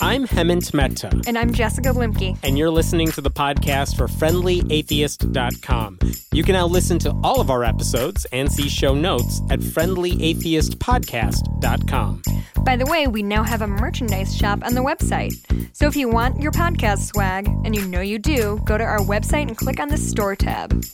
I'm Hemant Mehta. And I'm Jessica Bluemke. And you're listening to the podcast for FriendlyAtheist.com. You can now listen to all of our episodes and see show notes at FriendlyAtheistPodcast.com. By the way, we now have a merchandise shop on the website. So if you want your podcast swag, and you know you do, go to our website and click on the store tab.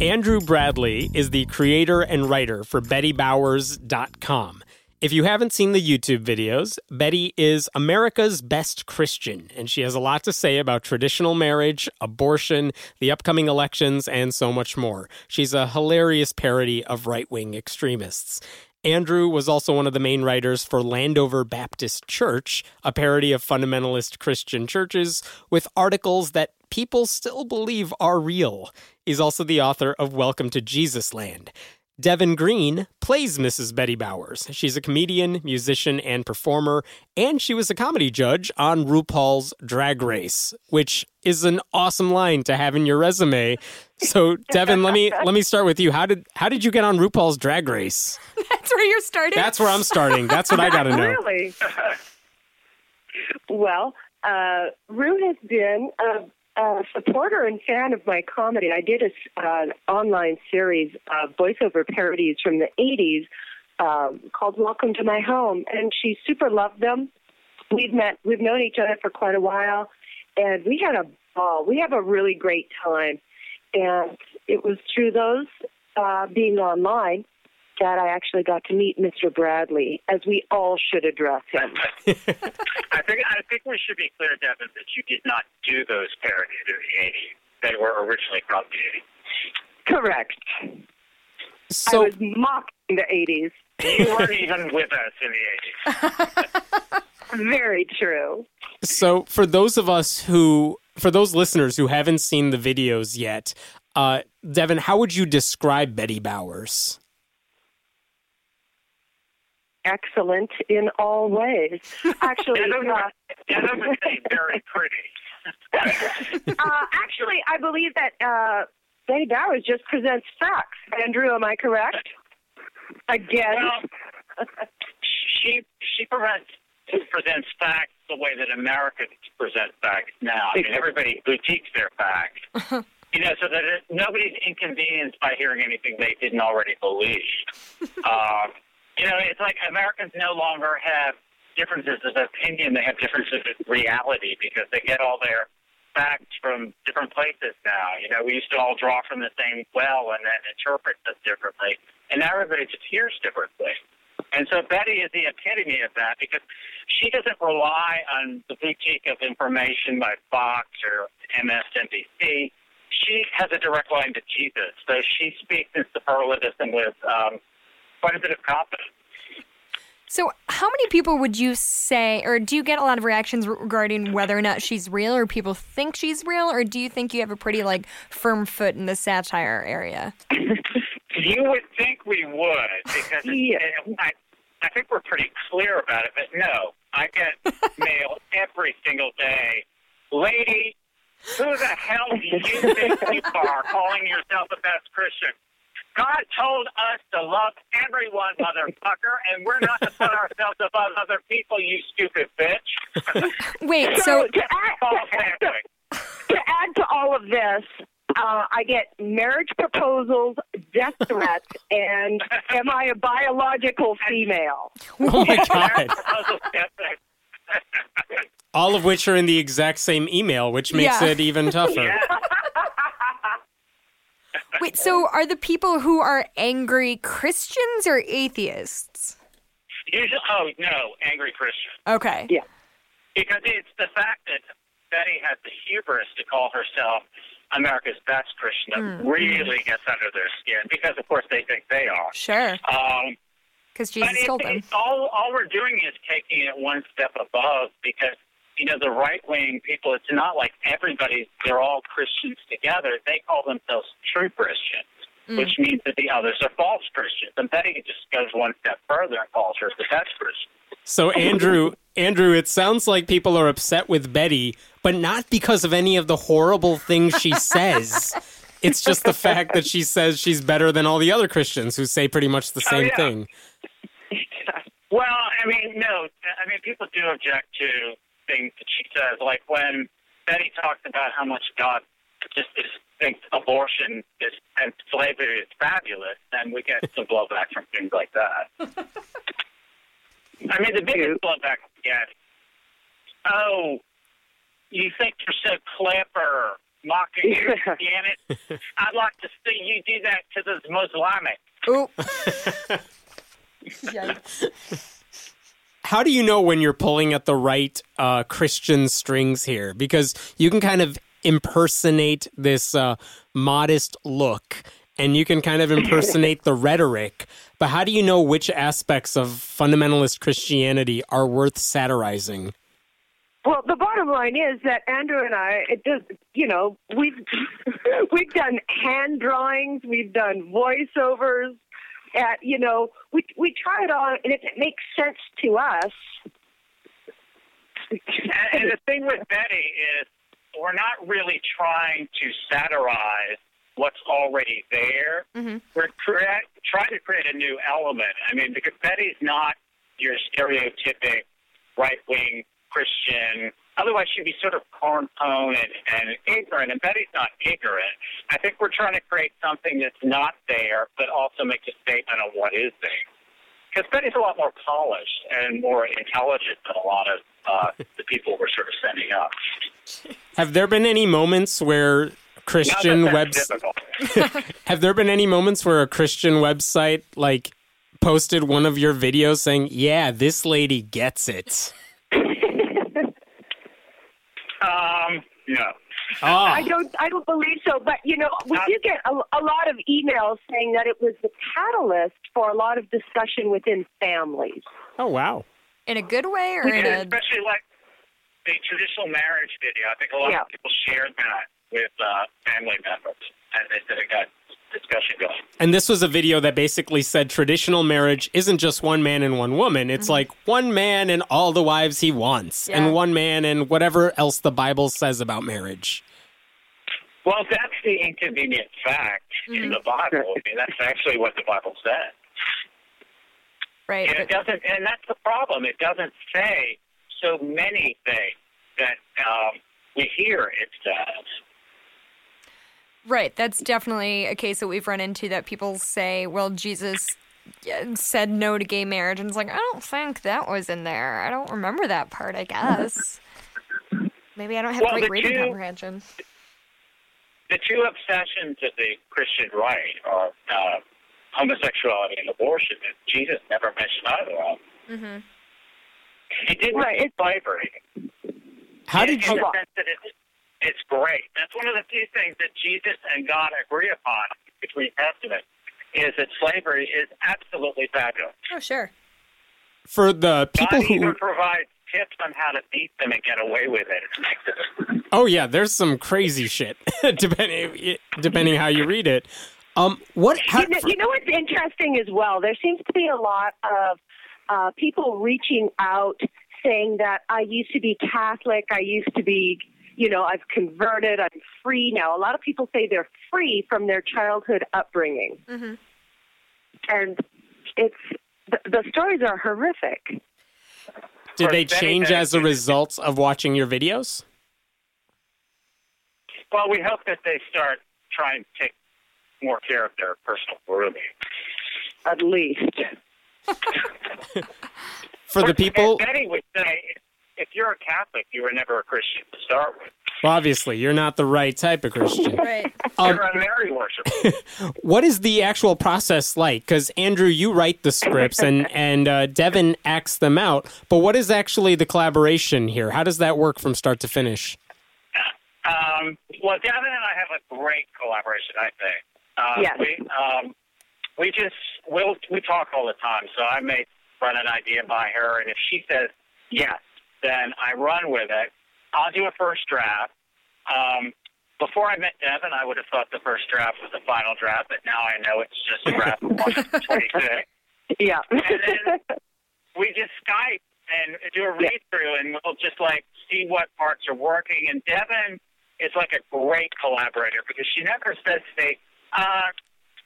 Andrew Bradley is the creator and writer for BettyBowers.com. If you haven't seen the YouTube videos, Betty is America's best Christian, and she has a lot to say about traditional marriage, abortion, the upcoming elections, and so much more. She's a hilarious parody of right wing extremists. Andrew was also one of the main writers for Landover Baptist Church, a parody of fundamentalist Christian churches, with articles that people still believe are real. He's also the author of Welcome to Jesus Land. Deven Green plays Mrs. Betty Bowers. She's a comedian, musician, and performer, and she was a comedy judge on RuPaul's Drag Race, which is an awesome line to have in your resume. So, Deven, let me let me start with you. How did how did you get on RuPaul's Drag Race? That's where you're starting. That's where I'm starting. That's what I got to know. Really? well, uh, Ru has been a a supporter and fan of my comedy. I did an uh, online series of voiceover parodies from the 80s um, called Welcome to My Home, and she super loved them. We've met, we've known each other for quite a while, and we had a ball. We have a really great time, and it was through those uh, being online that I actually got to meet Mr. Bradley, as we all should address him. I think I think we should be clear, Deven, that you did not do those parodies in the '80s. They were originally from the '80s. Correct. So, I was mocking the '80s. You weren't even with us in the '80s. Very true. So, for those of us who, for those listeners who haven't seen the videos yet, uh, Deven, how would you describe Betty Bowers? Excellent in all ways. Actually, uh, very pretty. uh, actually, I believe that uh, Betty Bowers just presents facts. Andrew, am I correct? Again, well, she she presents presents facts the way that Americans present facts now. I mean, everybody boutiques their facts. you know, so that it, nobody's inconvenienced by hearing anything they didn't already believe. Um, you know, it's like Americans no longer have differences of opinion; they have differences of reality because they get all their facts from different places now. You know, we used to all draw from the same well and then interpret them differently, and now everybody just hears differently. And so Betty is the epitome of that because she doesn't rely on the boutique of information by Fox or MSNBC. She has a direct line to Jesus, so she speaks in superlatives and with um, quite a bit of confidence. So, how many people would you say, or do you get a lot of reactions regarding whether or not she's real, or people think she's real, or do you think you have a pretty like firm foot in the satire area? you would think we would, because yeah. I, I think we're pretty clear about it. But no, I get mail every single day, lady. Who the hell do you think you are, calling yourself a best Christian? God told us to love everyone, motherfucker, and we're not to put ourselves above other people, you stupid bitch. Wait, so, so to, add, to, to, add to all of this, uh, I get marriage proposals, death threats, and am I a biological female? Oh my god! all of which are in the exact same email, which makes yeah. it even tougher. Yeah. Wait, so are the people who are angry Christians or atheists? Usually, oh no, angry Christians. Okay. Yeah. Because it's the fact that Betty has the hubris to call herself America's best Christian that mm. really gets under their skin because, of course, they think they are. Sure. Because um, Jesus told them. all, all we're doing is taking it one step above because you know, the right wing people, it's not like everybody, they're all Christians together. They call themselves true Christians, mm. which means that the others are false Christians. And Betty just goes one step further and calls her the best Christian. So, Andrew, Andrew, it sounds like people are upset with Betty, but not because of any of the horrible things she says. It's just the fact that she says she's better than all the other Christians who say pretty much the Oh, same yeah. thing. Well, I mean, no. I mean, people do object to things that she says, like when Betty talks about how much God just is, thinks abortion is and slavery is fabulous, then we get some blowback from things like that. I mean, the biggest blowback we get, oh, you think you're so clever, mocking Christianity. I'd like to see you do that to the Muslimic. Ooh. Yikes. How do you know when you're pulling at the right uh, Christian strings here? Because you can kind of impersonate this uh, modest look and you can kind of impersonate the rhetoric. But how do you know which aspects of fundamentalist Christianity are worth satirizing? Well, the bottom line is that Andrew and I, it does, you know, we've we've done hand drawings, we've done voiceovers, at you know, we we try it on, and if it makes sense to us, And, and the thing with Betty is we're not really trying to satirize what's already there. Mm-hmm. We're crea- trying to create a new element. I mean, because Betty's not your stereotypic right wing Christian. Otherwise, she'd be sort of cornpone and, and ignorant. And Betty's not ignorant. I think we're trying to create something that's not there, but also make a statement on what is there. Because Betty's a lot more polished and more intelligent than a lot of uh, the people we're sort of sending up. Have there been any moments where Christian that webs have there been any moments where a Christian website like posted one of your videos saying, "Yeah, this lady gets it." Um, no. I Oh, don't I don't believe so. But you know, we do get a, a lot of emails saying that it was the catalyst for a lot of discussion within families. oh wow. In a good way or in a especially like the traditional marriage video. I think a lot Yeah. of people shared that with uh, family members, and they said it got discussion going. And this was a video that basically said traditional marriage isn't just one man and one woman. It's like one man and all the wives he wants, Yeah. and one man and whatever else the Bible says about marriage. Well, that's the inconvenient fact in the Bible. I mean, that's actually what the Bible says. right. And it doesn't, and that's the problem. It doesn't say so many things that um, we hear it says. Right. That's definitely a case that we've run into that people say, well, Jesus said no to gay marriage. And it's like, I don't think that was in there. I don't remember that part, I guess. Maybe I don't have Well, great the reading two- comprehension. The two obsessions of the Christian right are uh, homosexuality and abortion, and Jesus never mentioned either of them. hmm He didn't Right, mention slavery. How in, did in you? the sense that it's, it's great. That's one of the few things that Jesus and God agree upon between Testament is that slavery is absolutely fabulous. Oh, sure. For the people God who, even provides tips on how to beat them and get away with it. oh yeah, there's some crazy shit depending depending how you read it. Um, what? How, You know, you know what's interesting as well? There seems to be a lot of uh, people reaching out saying that I used to be Catholic, I used to be, you know, I've converted, I'm free now. A lot of people say they're free from their childhood upbringing. hmm And it's, the, the stories are horrific. did they change as a things. result of watching your videos? Well, we hope that they start trying to take more care of their personal grooming. At least. For the people, Betty would say, if you're a Catholic, you were never a Christian to start with. well, obviously, you're not the right type of Christian. Right. Um, You're a Mary worshiper. what is the actual process like? Because Andrew, you write the scripts and and uh, Deven acts them out. But what is actually the collaboration here? How does that work from start to finish? Um, well, Deven and I have a great collaboration, I think. Uh, Yes. We um, we just we'll we talk all the time. So I may run an idea by her, and if she says yes, then I run with it. I'll do a first draft. Um, before I met Deven, I would have thought the first draft was the final draft, but now I know it's just a draft 126. Yeah. And then we just Skype and do a read through, and we'll just like see what parts are working. And Deven is like a great collaborator because she never says to me, uh,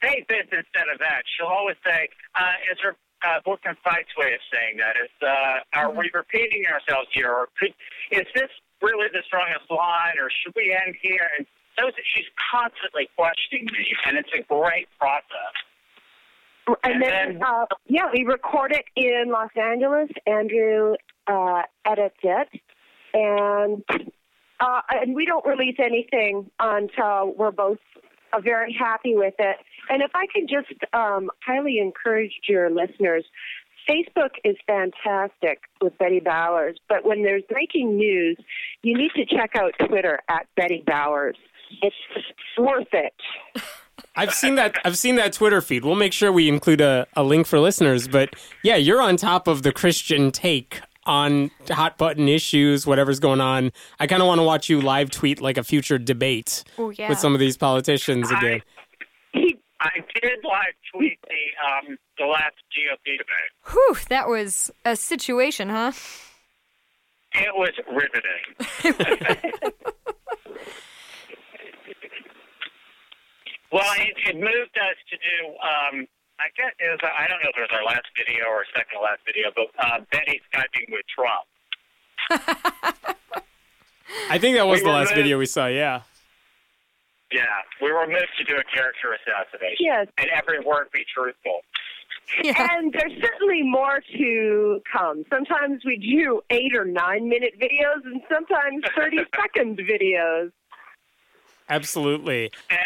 say this instead of that. She'll always say, uh, is her uh, Brooklyn Fight's way of saying that? Is, uh, are we repeating ourselves here? Or could, is this really the strongest line? Or should we end here? And so she's constantly questioning me, and it's a great process. And, And then, then- uh, yeah, we record it in Los Angeles. Andrew uh, edits it, and uh, and we don't release anything until we're both uh, very happy with it. And if I could just um, highly encourage your listeners, Facebook is fantastic with Betty Bowers, but when there's breaking news, you need to check out Twitter at Betty Bowers. It's worth it. I've seen that. I've seen that Twitter feed. We'll make sure we include a, a link for listeners. But yeah, you're on top of the Christian take on hot button issues, whatever's going on. I kind of want to watch you live tweet like a future debate Oh, yeah. with some of these politicians again. He I did live tweet the um, the last GOP debate. Whew, that was a situation, huh? It was riveting. well, it, it moved us to do. Um, I guess it was, I don't know if it was our last video or second to last video, but uh, Betty skyping with Trump. I think that was We the last moved- video we saw. Yeah. Yeah, we were moved to do a character assassination, yes. and every word be truthful. Yeah. And there's certainly more to come. Sometimes we do eight or nine minute videos, and sometimes 30 second videos. Absolutely. And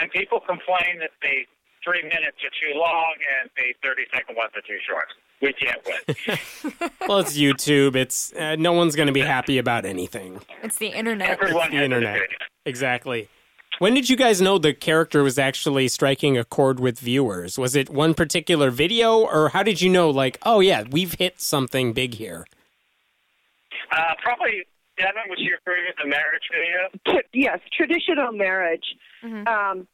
and people complain that the three minutes are too long and the thirty second ones are too short. We can't win. Well, it's YouTube. It's uh, no one's going to be happy about anything. It's the internet. Everyone the has internet. Exactly. When did you guys know the character was actually striking a chord with viewers? Was it one particular video, or how did you know, like, oh yeah, we've hit something big here? Uh, probably Deven, would you agree with the marriage video? Yes, traditional marriage. Um,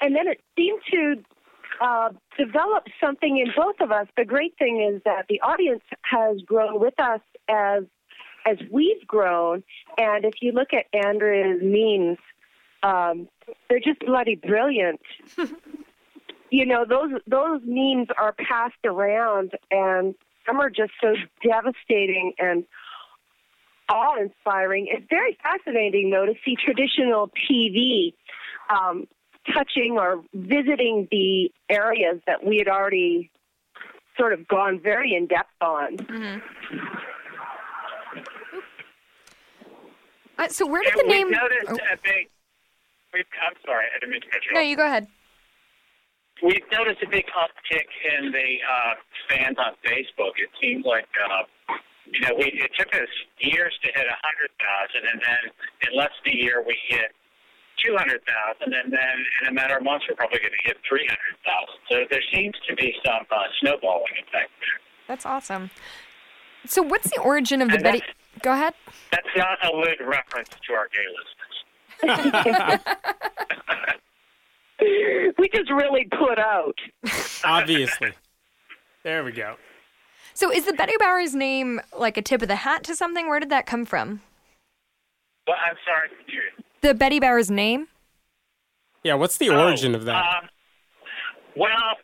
and then it seemed to uh, develop something in both of us. The great thing is that the audience has grown with us as as we've grown. And if you look at Andrew's memes, um, they're just bloody brilliant. you know, those those memes are passed around, and some are just so devastating and awe-inspiring. It's very fascinating, though, to see traditional TV um, touching or visiting the areas that we had already sort of gone very in depth on. Uh, so where did And the name? We've noticed Oh, a big. We've, I'm sorry, I didn't mean to cut you no, off. you go ahead. We've noticed a big uptick in the uh, fans on Facebook. It seems like uh, you know we it took us years to hit a hundred thousand, and then in less than a year we hit two hundred thousand, and then in a matter of months we're probably going to hit three hundred thousand. So there seems to be some uh, snowballing effect there. That's awesome. So what's the origin of the Betty? Go ahead. That's not a lewd reference to our gay listeners. we just really put out. Obviously. there we go. So is the Betty Bowers name like a tip of the hat to something? Where did that come from? Well, I'm sorry. Could you- The Betty Bowers name? Yeah, what's the origin of that? Um, well,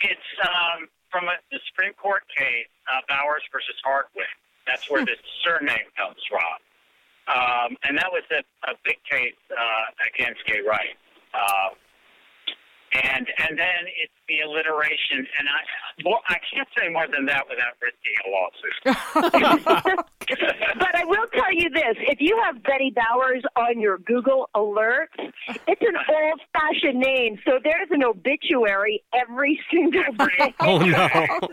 it's um, from a, the Supreme Court case, uh, Bowers versus Hardwick. That's where the surname comes from. Um, and that was a, a big case uh, against gay rights. Um, and and then it's the alliteration, and I well, I can't say more than that without risking a lawsuit. But I will tell you this: if you have Betty Bowers on your Google alerts, it's an old-fashioned name, so there's an obituary every single day. oh no.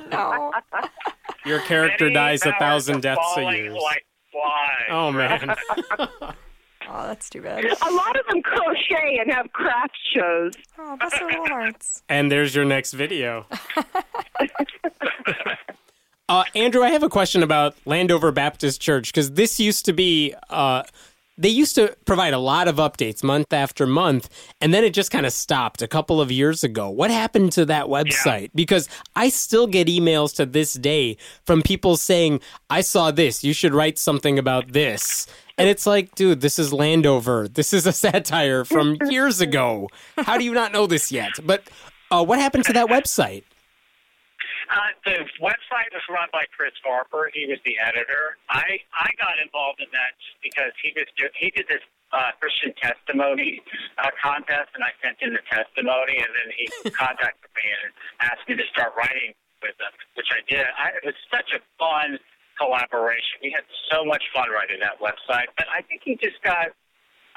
No. Your character Many dies a thousand deaths a year. Like flies. Oh man. Oh, that's too bad. A lot of them crochet and have craft shows. Oh, bless their hearts. And there's your next video. uh, Andrew, I have a question about Landover Baptist Church because this used to be. Uh, they used to provide a lot of updates month after month, and then it just kind of stopped a couple of years ago. What happened to that website? Because I still get emails to this day from people saying, I saw this, you should write something about this. And it's like, dude, this is Landover. This is a satire from years ago. How do you not know this yet? But uh, what happened to that website? Uh, the website was run by Chris Harper. He was the editor. I I got involved in that just because he was he did this uh, Christian testimony uh, contest, and I sent in the testimony, and then he contacted me and asked me to start writing with him, which I did. I, it was such a fun collaboration. We had so much fun writing that website, but I think he just got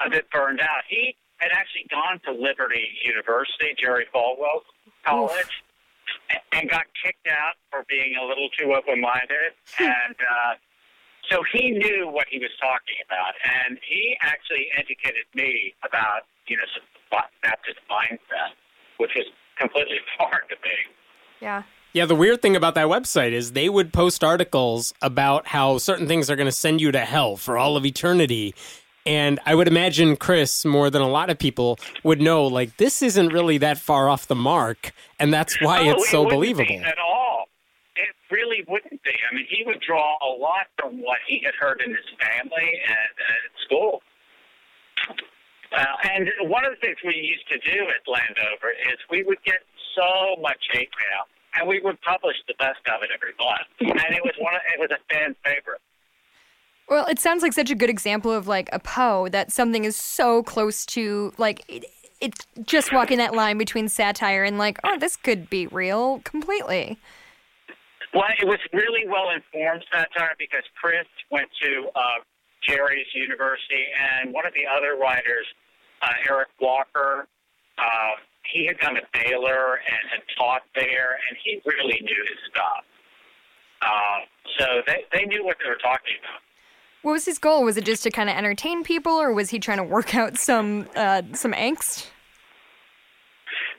a bit burned out. He had actually gone to Liberty University, Jerry Falwell College, and, and got kicked out for being a little too open-minded, and uh, so he knew what he was talking about, and he actually educated me about you know some Baptist mindset, which was completely foreign to me. Yeah. Yeah, the weird thing about that website is they would post articles about how certain things are going to send you to hell for all of eternity. And I would imagine Chris, more than a lot of people, would know like this isn't really that far off the mark, and that's why Oh, it's it so wouldn't believable. be at all. It really wouldn't be. I mean, he would draw a lot from what he had heard in his family and at school. Uh, and one of the things we used to do at Landover is we would get so much hate mail, and we would publish the best of it every month. And it was one. Of, it was a fan favorite. Well, it sounds like such a good example of like a Poe that something is so close to like it, it's just walking that line between satire and like, oh, this could be real completely. Well, it was really well informed satire because Chris went to uh, Jerry's University, and one of the other writers, uh, Eric Walker, uh, he had gone to Baylor and had taught there, and he really knew his stuff. Uh, so they, they knew what they were talking about. What was his goal? Was it just to kind of entertain people, or was he trying to work out some uh, some angst?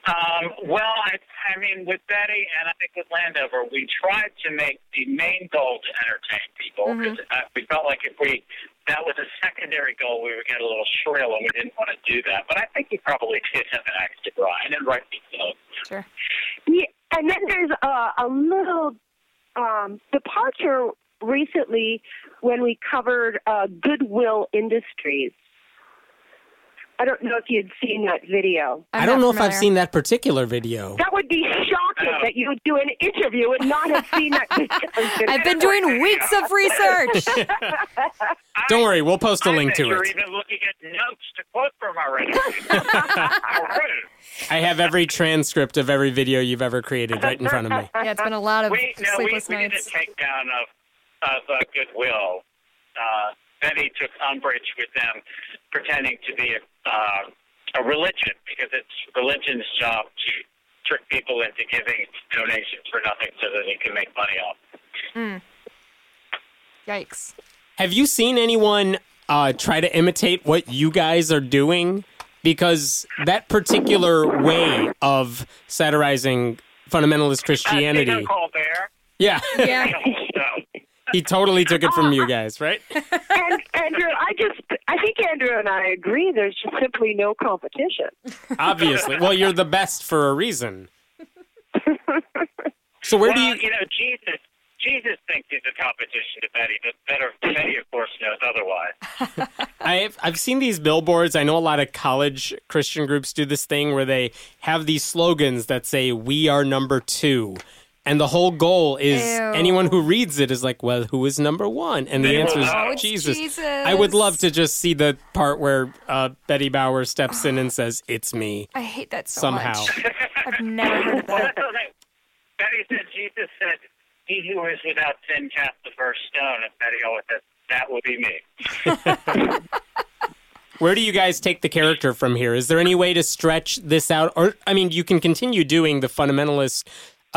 Um, well, I, I mean, with Betty and I think with Landover, we tried to make the main goal to entertain people. 'cause, uh, we felt like if we that was a secondary goal, we would get a little shrill, and we didn't want to do that. But I think he probably did have an axe to grind, and then rightly so. Sure. Yeah, and then there's a, a little um, departure recently when we covered uh, Goodwill Industries. I don't know if you'd seen that video. I'm I don't not know if I've seen that particular video. That would be shocking that you would do an interview and not have seen that video. I've been doing weeks of research. Don't worry, we'll post a I link bet to you're it. even looking at notes to quote from already. How. I have every transcript of every video you've ever created right in front of me. yeah, it's been a lot of We no, we, sleepless we did a takedown of of uh, Goodwill. Uh, Betty took umbrage with them pretending to be a, uh, a religion because it's religion's job to trick people into giving donations for nothing so that they can make money off. Yikes. Have you seen anyone uh, try to imitate what you guys are doing? Because that particular way of satirizing fundamentalist Uh, Christianity, Stephen Colbert. yeah, Yeah. So, he totally took it from you guys, right? and Andrew, I just, I think Andrew and I agree. There's just simply no competition. Obviously. Well, you're the best for a reason. So where well, do you? you know, Jesus. Jesus thinks he's a competition to Betty, but better Betty, of course, knows otherwise. I've I've seen these billboards. I know a lot of college Christian groups do this thing where they have these slogans that say "We are number two. And the whole goal is Ew. anyone who reads it is like, well, who is number one? And the They answer is. Oh, Jesus. Jesus. I would love to just see the part where uh, Betty Bauer steps in and says, "It's me." I hate that so Somehow. much. I've never heard of Well, that. that's the thing. Betty said, Jesus said, he who is without sin cast the first stone. And Betty always said, that will be me. Where do you guys take the character from here? Is there any way to stretch this out? Or, I mean, you can continue doing the fundamentalist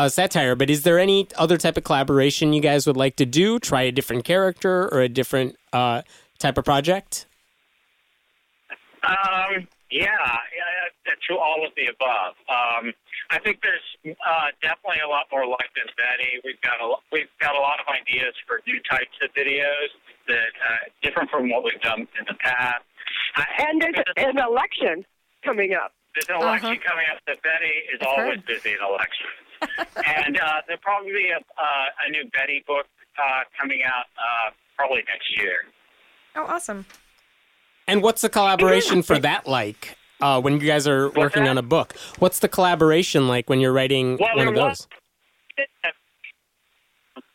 uh, satire, but is there any other type of collaboration you guys would like to do? Try a different character or a different uh, type of project? Um, yeah, yeah, to all of the above. Um, I think there's uh, definitely a lot more life than Betty. We've got a we've got a lot of ideas for new types of videos that uh, different from what we've done in the past. Uh, And there's an election coming up. There's an election Uh-huh. coming up. That Betty is I've always heard. busy in elections. And uh, there'll probably be a, uh, a new Betty book uh, coming out uh, probably next year. Oh, awesome. And what's the collaboration for that like? Uh, when you guys are working that? on a book, what's the collaboration like when you're writing Well, one of there those?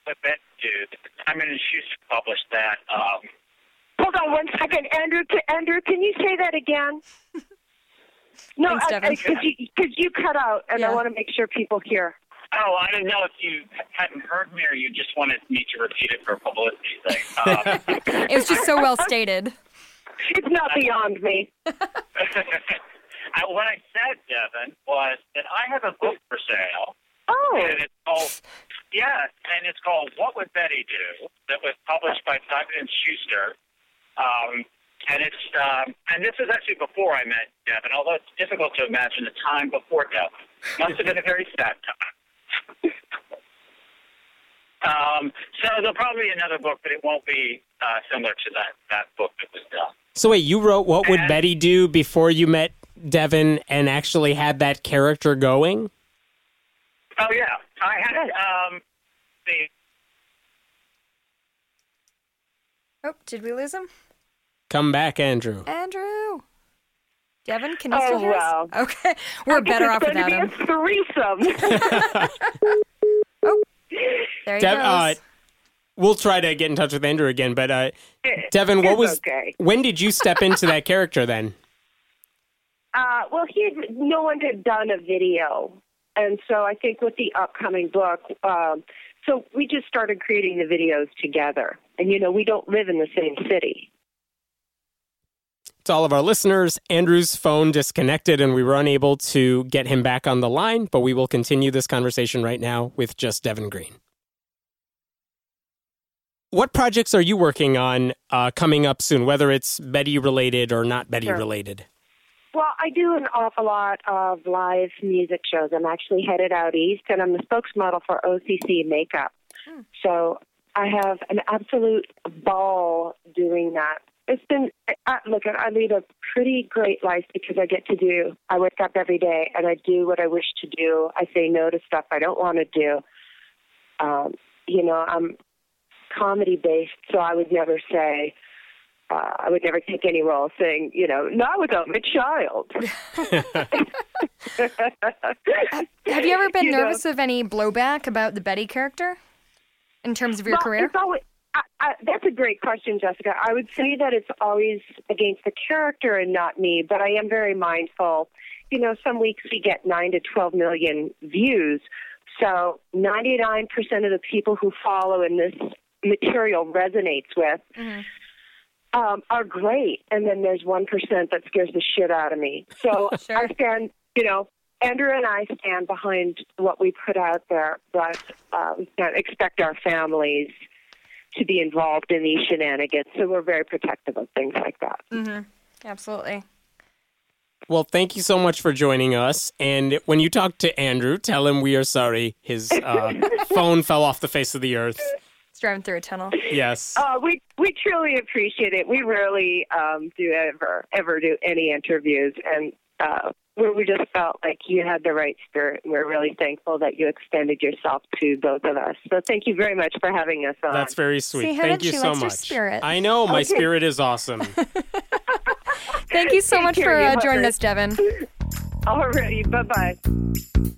But that dude, I mean, she's published that. Um, Hold on one second, Andrew. Can, Andrew, can you say that again? No, Thanks, Deven. because you, 'cause you cut out, and Yeah. I want to make sure people hear. oh, I don't know if you hadn't heard me or you just wanted me to repeat it for publicity thing. Um, It was just so well stated. It's not beyond me. I, what I said, Deven, was that I have a book for sale, Oh, and it's called yeah, and it's called What Would Betty Do? That was published by Simon and Schuster. Um, and it's um, and this was actually before I met Deven, although it's difficult to imagine the time before Deven. Must have been a very sad time. um, so there'll probably be another book, but it won't be uh, similar to that that book that was done. So wait, you wrote "What Would And- Betty Do" before you met Deven and actually had that character going? Oh yeah, I had um, the Oh, did we lose him? Come back, Andrew. Andrew. Deven, can you Oh, still hear us? well. Okay. We're better off it's without going him. to be a threesome. oh, There he Dev- goes. uh, we'll try to get in touch with Andrew again, but uh, Deven, what It's was okay. when did you step into that character then? Uh, well, he had, no one had done a video, and so I think with the upcoming book, um, so we just started creating the videos together. And you know, we don't live in the same city. To all of our listeners, Andrew's phone disconnected and we were unable to get him back on the line, but we will continue this conversation right now with just Deven Green. What projects are you working on uh, coming up soon, whether it's Betty related or not Betty Sure. related? Well, I do an awful lot of live music shows. I'm actually headed out east, and I'm the spokesmodel for OCC Makeup. So I have an absolute ball doing that. It's been I, look. I lead a pretty great life because I get to do. I wake up every day and I do what I wish to do. I say no to stuff I don't want to do. Um, you know, I'm comedy based, so I would never say. Uh, I would never take any role saying, you know, not without my child. Have you ever been You know? nervous of any blowback about the Betty character in terms of your well, career? I, I, that's a great question, Jessica. I would say that it's always against the character and not me, but I am very mindful. You know, some weeks we get 9 to 12 million views. So 99% of the people who follow and this material resonates with um, are great. And then there's 1% that scares the shit out of me. So Sure. I stand, you know, Andrew and I stand behind what we put out there, but uh, we can't expect our families to be involved in these shenanigans. So we're very protective of things like that. Mm-hmm. Absolutely. Well, thank you so much for joining us. And when you talk to Andrew, tell him we are sorry. His uh, phone fell off the face of the earth. It's driving through a tunnel. Yes. Uh, we we truly appreciate it. We rarely um, do ever ever do any interviews, and uh, we, we just felt like you had the right spirit. and We're really thankful that you extended yourself to both of us. So thank you very much for having us on. That's very sweet. See, Thank you she so likes much. spirit. I know my Okay. spirit is awesome. Thank you so Take much care, for uh, joining us, Deven. Alrighty, bye bye.